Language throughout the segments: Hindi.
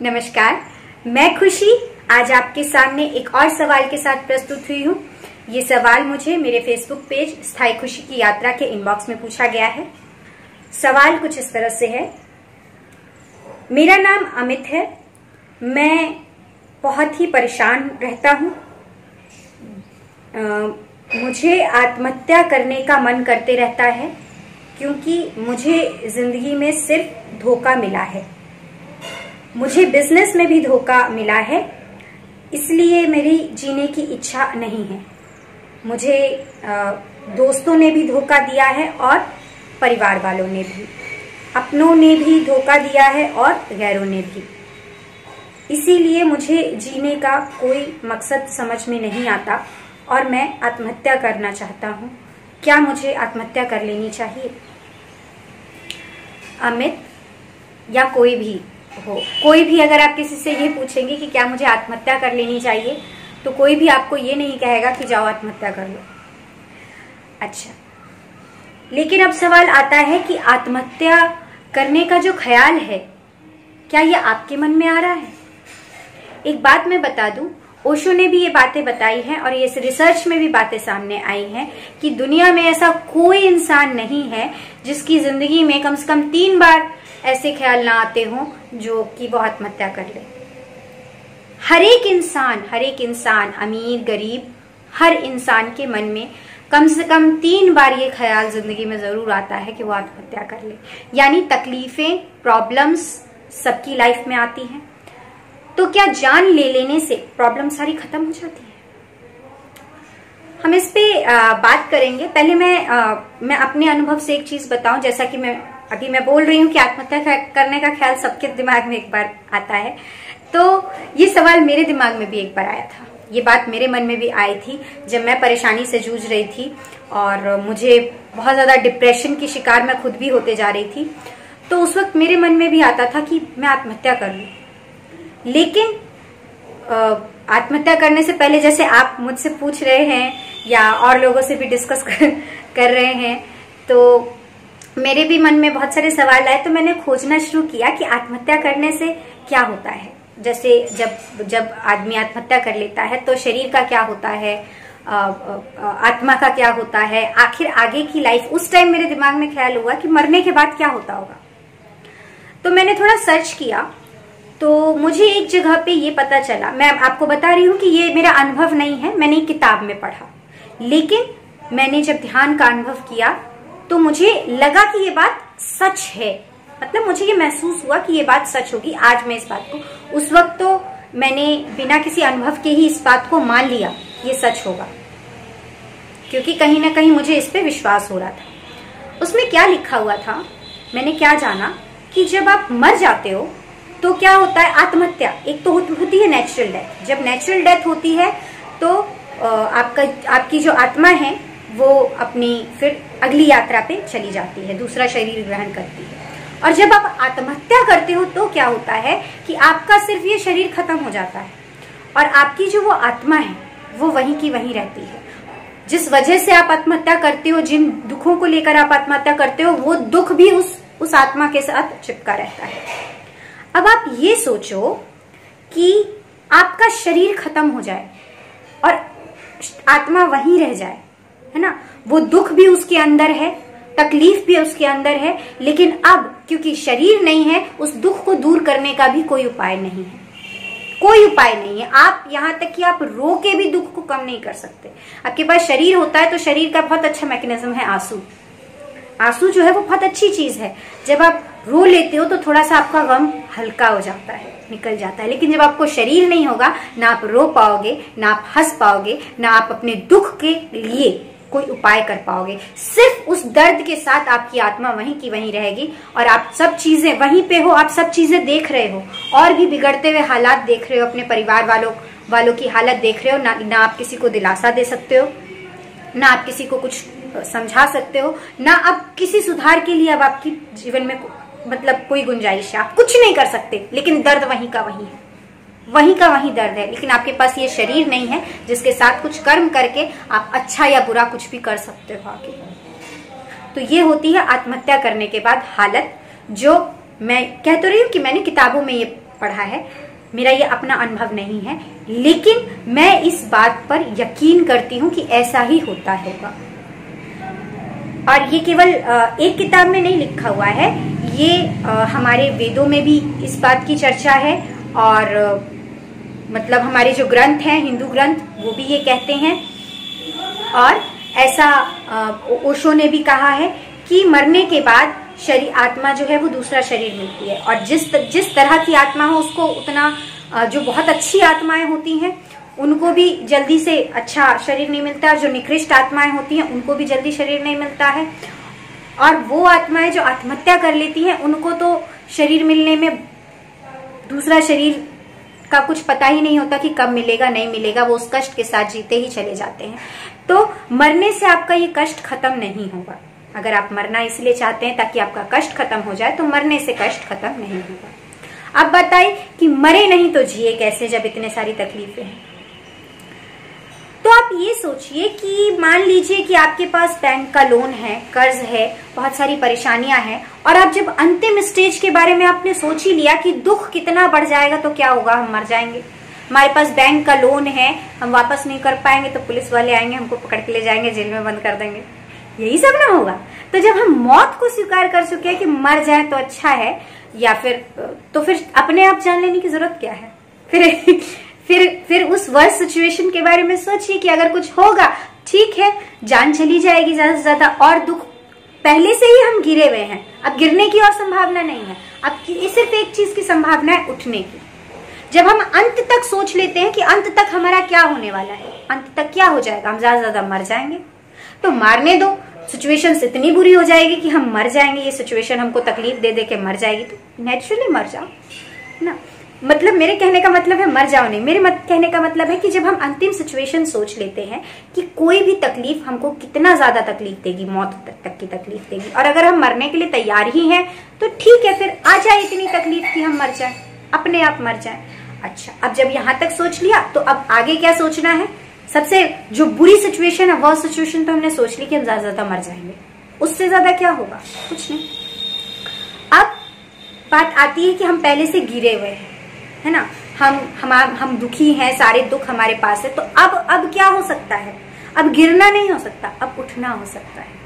नमस्कार, मैं खुशी। आज आपके सामने एक और सवाल के साथ प्रस्तुत हुई हूँ। ये सवाल मुझे मेरे फेसबुक पेज स्थायी खुशी की यात्रा के इनबॉक्स में पूछा गया है। सवाल कुछ इस तरह से है। मेरा नाम अमित है। मैं बहुत ही परेशान रहता हूँ। मुझे आत्महत्या करने का मन करते रहता है, क्योंकि मुझे ज़िंदगी में सिर्फ़ धोखा मिला है। मुझे बिज़नेस में भी धोखा मिला है, इसलिए मेरी जीने की इच्छा नहीं है। मुझे दोस्तों ने भी धोखा दिया है और परिवार वालों ने भी। अपनों ने भी धोखा दिया है और गैरों ने भी। इसीलिए मुझे जीने का कोई मकसद समझ में नहीं आता और मैं आत्महत्या करना चाहता हूँ। क्या मुझे आत्महत्या कर लेनी चाहिए? अमित या कोई भी? हो। कोई भी अगर आप किसी से ये पूछेंगे कि क्या मुझे आत्महत्या कर लेनी चाहिए तो कोई भी आपको ये नहीं कहेगा कि जाओ आत्महत्या कर लो। अच्छा। लेकिन अब सवाल आता है कि आत्महत्या करने का जो ख्याल है, क्या ये आपके मन में आ रहा है? एक बात मैं बता दूँ, ओशो ने भी ये बातें बताई हैं और ये रिसर्च में भी बातें सामने आई हैं कि दुनिया में ऐसा कोई इंसान नहीं है जिसकी ज़िंदगी में कम से कम तीन बार ऐसे ख्याल ना आते हों जो कि वो आत्महत्या कर ले। हर एक इंसान हर एक इंसान अमीर गरीब हर इंसान के मन में कम से कम तीन बार ये ख्याल ज़िंदगी में ज़रूर आता है कि वो आत्महत्या कर ले। यानी तकलीफें प्रॉब्लम्स सबकी लाइफ में आती हैं। तो क्या जान ले लेने से प्रॉब्लम सारी खत्म हो जाती है? हम इस पे आ, बात करेंगे। पहले मैं आ, मैं अपने अनुभव से एक चीज़ बताऊँ जैसा कि मैं अभी मैं बोल रही हूँ कि आत्महत्या करने का ख्याल सबके दिमाग में एक बार आता है। तो ये सवाल मेरे दिमाग में भी एक बार आया था। ये बात मेरे मन में भी आई थी जब मैं परेशानी से जूझ रही थी और मुझे बहुत ज़्यादा डिप्रेशन की शिकार मैं खुद भी होते जा रही थी। तो उस वक्त मेरे मन में भी आता था कि मैं आत्महत्या कर लू। लेकिन आत्महत्या करने से पहले जैसे आप मुझसे पूछ रहे हैं या और लोगों से भी डिस्कस कर, कर रहे हैं तो मेरे भी मन में बहुत सारे सवाल आए तो मैंने खोजना शुरू किया कि आत्महत्या करने से क्या होता है। जैसे जब जब आदमी आत्महत्या कर लेता है तो शरीर का क्या होता है आत्मा का क्या होता है, आखिर आगे की लाइफ उस टाइम मेरे दिमाग में ख्याल हुआ कि मरने के बाद क्या होता होगा। तो मैंने थोड़ा सर्च किया तो मुझे एक जगह पे ये पता चला। मैं आपको बता रही हूँ कि ये मेरा अनुभव नहीं है, मैंने किताब में पढ़ा। लेकिन मैंने जब ध्यान का अनुभव किया तो मुझे लगा कि ये बात सच है। मतलब मुझे ये महसूस हुआ कि ये बात सच होगी आज मैं इस बात को। उस वक्त तो मैंने बिना किसी अनुभव के ही इस बात को मान लिया, ये सच होगा। क्योंकि कहीं ना कहीं मुझे इस पे विश्वास हो रहा था। उसमें क्या लिखा हुआ था? मैंने क्या जाना? कि जब आप मर जाते हो तो क्या होता है? आत्महत्या एक तो होती है नेचुरल डेथ जब नेचुरल डेथ होती है तो आपका, आपकी जो आत्मा है वो अपनी फिर अगली यात्रा पे चली जाती है, दूसरा शरीर ग्रहण करती है। और जब आप आत्महत्या करते हो तो क्या होता है कि आपका सिर्फ़ ये शरीर खत्म हो जाता है और आपकी जो वो आत्मा है, वो वहीं की वहीं रहती है। जिस वजह से आप आत्महत्या करते हो, जिन दुखों को लेकर आप आत्महत्या करते हो, वो दुख भी उस उस आत्मा के साथ चिपका रहता है। अब आप ये सोचो कि आपका शरीर खत्म हो जाए और आत्मा वहीं रह जाए है ना? वो दुख भी उसके अंदर है, तकलीफ़ भी उसके अंदर है, लेकिन अब, क्योंकि शरीर नहीं है, उस दुख को दूर करने का भी कोई उपाय नहीं है। कोई उपाय नहीं है। आप यहाँ तक कि आप रो के भी दुख को कम नहीं कर सकते। आपके पास शरीर होता है तो शरीर का बहुत अच्छा मैकेनिज्म है आँसू। आँसू जो है, वो बहुत अच्छी चीज़ है। जब आप रो लेते हो तो थोड़ा सा आपका गम हल्का हो जाता है, निकल जाता है। लेकिन जब आपको शरीर नहीं होगा, ना आप रो पाओगे, ना आप हंस पाओगे, ना आप अपने दुख के लिए कोई उपाय कर पाओगे। सिर्फ़ उस दर्द के साथ आपकी आत्मा वहीं की वहीं रहेगी और आप सब चीज़ें वहीं पे हो आप सब चीज़ें देख रहे हो और भी बिगड़ते हुए हालात देख रहे हो अपने परिवार वालों वालों की हालत देख रहे हो ना, ना आप किसी को दिलासा दे सकते हो ना आप किसी को कुछ समझा सकते हो ना आप किसी सुधार के लिए अब आपकी जीवन में मतलब कोई गुंजाइश है। आप कुछ नहीं कर सकते लेकिन दर्द वहीं का वहीं है। वहीं का वहीं दर्द है। लेकिन आपके पास ये शरीर नहीं है जिसके साथ कुछ कर्म करके आप अच्छा या बुरा कुछ भी कर सकते हो आगे। तो ये होती है आत्महत्या करने के बाद हालत, जो मैं कह तो रही हूँ कि मैंने किताबों में ये पढ़ा है, मेरा ये अपना अनुभव नहीं है, लेकिन मैं इस बात पर यकीन करती हूँ कि ऐसा ही होता होगा। और ये केवल एक किताब में नहीं लिखा हुआ है, ये हमारे वेदों में भी इस बात की चर्चा है और मतलब हमारे जो ग्रंथ हैं, हिंदू ग्रंथ, वो भी ये कहते हैं। और ऐसा ओशो ने भी कहा है कि मरने के बाद शरीर आत्मा जो है वो दूसरा शरीर मिलती है। और जिस जिस तरह की आत्मा हो, उसको उतना जो बहुत अच्छी आत्माएँ होती हैं, उनको भी जल्दी से अच्छा शरीर नहीं मिलता। जो निकृष्ट आत्माएँ होती हैं, उनको भी जल्दी शरीर नहीं मिलता है। और वो आत्माएँ जो आत्महत्या कर लेती हैं, उनको तो शरीर मिलने में दूसरा शरीर का कुछ पता ही नहीं होता कि कब मिलेगा, नहीं मिलेगा, वो उस कष्ट के साथ जीते ही चले जाते हैं। तो मरने से आपका ये कष्ट खत्म नहीं होगा। अगर आप मरना इसलिए चाहते हैं ताकि आपका कष्ट खत्म हो जाए तो मरने से कष्ट खत्म नहीं होगा। अब बताए कि मरे नहीं तो जिए कैसे जब इतने सारी तकलीफें हैं? सोचिए कि मान लीजिए कि आपके पास बैंक का लोन है, कर्ज है, बहुत सारी परेशानियाँ हैं, और आप जब अंतिम स्टेज के बारे में आपने सोच ही लिया कि दुख कितना बढ़ जाएगा तो क्या होगा? हम मर जाएँगे। हमारे पास बैंक का लोन है, हम वापस नहीं कर पाएँगे तो पुलिस वाले आएँगे, हमको पकड़ के ले जाएँगे, जेल में बंद कर देंगे। यही सब ना होगा। तो जब हम मौत को स्वीकार कर चुके हैं कि मर जाए तो अच्छा है, या फिर तो फिर अपने आप जान लेने की ज़रूरत क्या है? फिर फिर फिर उस वर्ष सिचुएशन के बारे में सोचिए कि अगर कुछ होगा, ठीक है, जान चली जाएगी ज़्यादा से ज़्यादा और दुख पहले से ही हम गिरे हुए हैं। अब गिरने की और संभावना नहीं है। अब सिर्फ़ एक चीज़ की संभावना है उठने की। जब हम अंत तक सोच लेते हैं कि अंत तक हमारा क्या होने वाला है, अंत तक क्या हो जाएगा, हम ज़्यादा ज़्यादा मर जाएँगे। तो मारने दो। सिचुएशन इतनी बुरी हो जाएगी कि हम मर जाएँगे, ये सिचुएशन हमको तकलीफ़ दे दे के मर जाएगी। तो नेचुरली मर जाओ, ना? मतलब मेरे कहने का मतलब है मर जाओ नहीं। मेरे मत कहने का मतलब है कि जब हम अंतिम सिचुएशन सोच लेते हैं कि कोई भी तकलीफ़ हमको कितना ज़्यादा तकलीफ़ देगी मौत तक, तक की तकलीफ़ देगी। और अगर हम मरने के लिए तैयार ही हैं तो ठीक है फिर आ जाए इतनी तकलीफ़ कि हम मर जाए। अपने आप मर जाए। अच्छा अब जब यहाँ तक सोच लिया तो अब आगे क्या सोचना है? सबसे जो बुरी सिचुएशन है वह सिचुएशन तो हमने सोच ली कि हम ज़्यादा ज़्यादा मर जाएँगे। उससे ज़्यादा क्या होगा? कुछ नहीं। अब बात आती है कि हम पहले से गिरे हुए हैं। है ना? हम हम हम दुखी हैं, सारे दुख हमारे पास है तो अब अब क्या हो सकता है? अब गिरना नहीं हो सकता, अब उठना हो सकता है।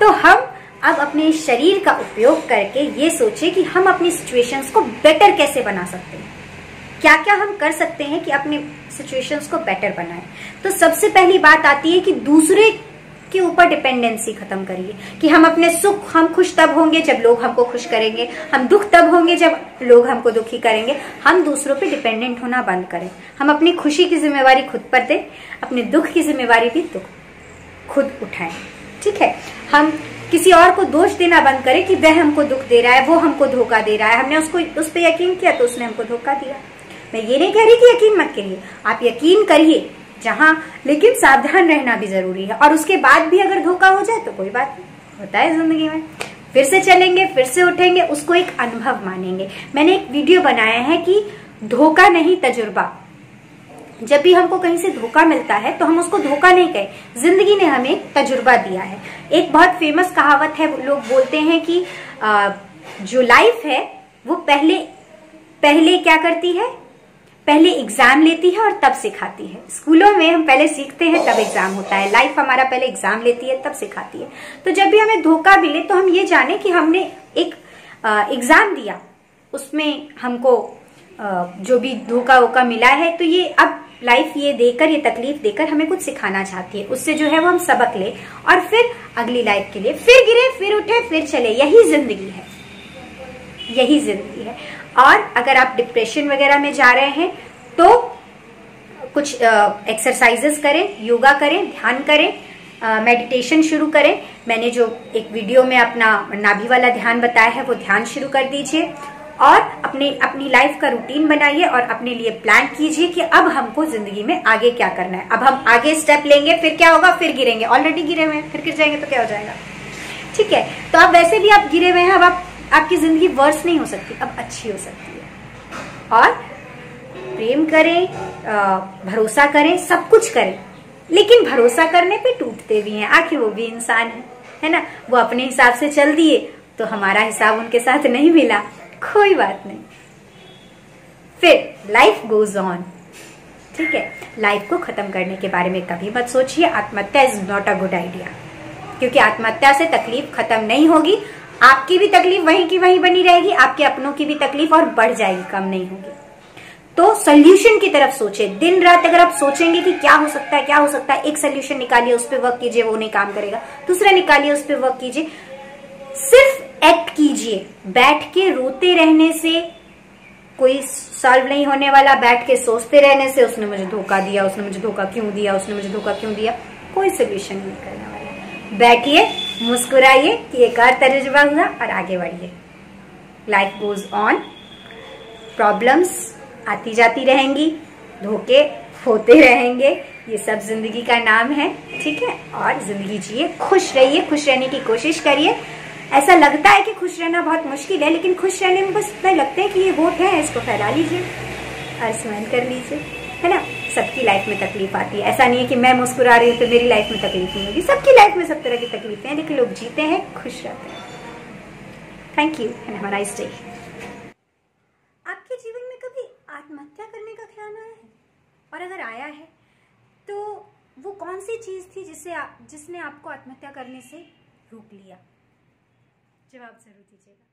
तो हम अब अपने शरीर का उपयोग करके ये सोचे कि हम अपनी सिचुएशंस को बेटर कैसे बना सकते हैं। क्या क्या हम कर सकते हैं कि अपने सिचुएशंस को बेटर बनाएँ? तो सबसे पहली बात आती है कि दूसरे के ऊपर डिपेंडेंसी खत्म करिए, कि हम अपने सुख, हम खुश तब होंगे जब लोग हमको खुश करेंगे, हम दुख तब होंगे जब लोग हमको दुखी करेंगे। हम दूसरों पे डिपेंडेंट होना बंद करें। हम अपनी खुशी की जिम्मेवारी खुद पर दें, अपने दुख की जिम्मेवारी भी दुख, खुद उठाएँ। ठीक है? हम किसी और को दोष देना बंद करें कि वह हमको दुख दे रहा है, वो हमको धोखा दे रहा है। हमने उसको, उस पर यकीन किया तो उसने हमको धोखा दिया। मैं ये नहीं कह रही कि यकीन मत करिए। आप यकीन करिए जहाँ, लेकिन सावधान रहना भी ज़रूरी है। और उसके बाद भी अगर धोखा हो जाए तो कोई बात नहीं। होता है ज़िंदगी में। फिर से चलेंगे, फिर से उठेंगे, उसको एक अनुभव मानेंगे। मैंने एक वीडियो बनाया है कि धोखा नहीं तजुर्बा। जब भी हमको कहीं से धोखा मिलता है तो हम उसको धोखा नहीं कहें। ज़िंदगी ने हमें तजुर्बा दिया है। एक बहुत फ़ेमस कहावत है, लोग बोलते हैं कि जो लाइफ है, वो पहले पहले क्या करती है? पहले एग्ज़ाम लेती है और तब सिखाती है। स्कूलों में हम पहले सीखते हैं, तब एग्ज़ाम होता है। लाइफ हमारा पहले एग्ज़ाम लेती है, तब सिखाती है। तो जब भी हमें धोखा मिले तो हम ये जाने कि हमने एक एग्ज़ाम दिया। उसमें हमको जो भी धोखा वोखा मिला है तो ये अब लाइफ ये देकर, ये तकलीफ़ देकर हमें कुछ सिखाना चाहती है। उससे जो है वो हम सबक ले और फिर अगली लाइफ के लिए फिर गिरे, फिर उठे, फिर चले। यही ज़िंदगी है। यही ज़िंदगी है। और अगर आप डिप्रेशन वगैरह में जा रहे हैं तो कुछ एक्सरसाइजेस करें योगा करें, ध्यान करें मेडिटेशन शुरू करें। मैंने जो एक वीडियो में अपना नाभि वाला ध्यान बताया है, वो ध्यान शुरू कर दीजिए और अपने, अपनी लाइफ का रूटीन बनाइए और अपने लिए प्लान कीजिए कि अब हमको ज़िंदगी में आगे क्या करना है। अब हम आगे स्टेप लेंगे, फिर क्या होगा? फिर गिरेंगे। ऑलरेडी गिरे हुए हैं, फिर गिर जाएँगे तो क्या हो जाएगा? ठीक है? तो अब वैसे भी आप गिरे हुए हैं, अब आप आपकी ज़िंदगी वर्स नहीं हो सकती, अब अच्छी हो सकती है। और प्रेम करें भरोसा करें, सब कुछ करें। लेकिन भरोसा करने पे टूटते भी हैं। आखिर वो भी इंसान है है ना? वो अपने हिसाब से चल दिए तो हमारा हिसाब उनके साथ नहीं मिला। कोई बात नहीं। फिर लाइफ गोज ऑन ठीक है? लाइफ को खत्म करने के बारे में कभी मत सोचिए। आत्महत्या is not a good idea क्योंकि आत्महत्या से तकलीफ़ खत्म नहीं होगी। आपकी भी तकलीफ़ वहीं की वहीं बनी रहेगी, आपके अपनों की भी तकलीफ़ और बढ़ जाएगी, कम नहीं होगी। तो सोल्यूशन की तरफ़ सोचे। दिन रात अगर आप सोचेंगे कि क्या हो सकता है, क्या हो सकता है, एक सोल्यूशन निकालिए, उस पर वर्क कीजिए, वो नहीं काम करेगा। दूसरा निकालिए, उस पर वर्क कीजिए। सिर्फ़ एक्ट कीजिए। बैठ के रोते रहने से कोई सॉल्व नहीं होने वाला, बैठ के सोचते रहने से उसने मुझे धोखा दिया, उसने मुझे धोखा क्यों दिया, उसने मुझे धोखा क्यों दिया? कोई सोल्यूशन नहीं करने वाला। बैठिए मुस्कुराइए कि एक और तजुर्बा हुआ और आगे बढ़िए। लाइफ गोज ऑन प्रॉब्लम्स आती जाती रहेंगी, धोखे होते रहेंगे। ये सब ज़िंदगी का नाम है, ठीक है? और ज़िंदगी जिए, खुश रहिए, खुश रहने की कोशिश करिए। ऐसा लगता है कि खुश रहना बहुत मुश्किल है, लेकिन खुश रहने में बस इतना लगता है कि ये होठ है, इसको फैला लीजिए और स्माइल कर लीजिए, है ना? सबकी लाइफ में तकलीफ़ आती है। ऐसा नहीं है कि मैं मुस्कुरा रही हूँ तो मेरी लाइफ में तकलीफ़ नहीं होगी। सबकी लाइफ में सब तरह की तकलीफें हैं, लेकिन लोग जीते हैं, खुश रहते हैं। थैंक यू एंड हमारा डे आपके जीवन में कभी आत्महत्या करने का ख्याल आया है? और अगर आया है तो वो कौन सी चीज़ थी जिससे आप, जिसने आपको आत्महत्या करने से रोक लिया? जवाब ज़रूर दीजिएगा।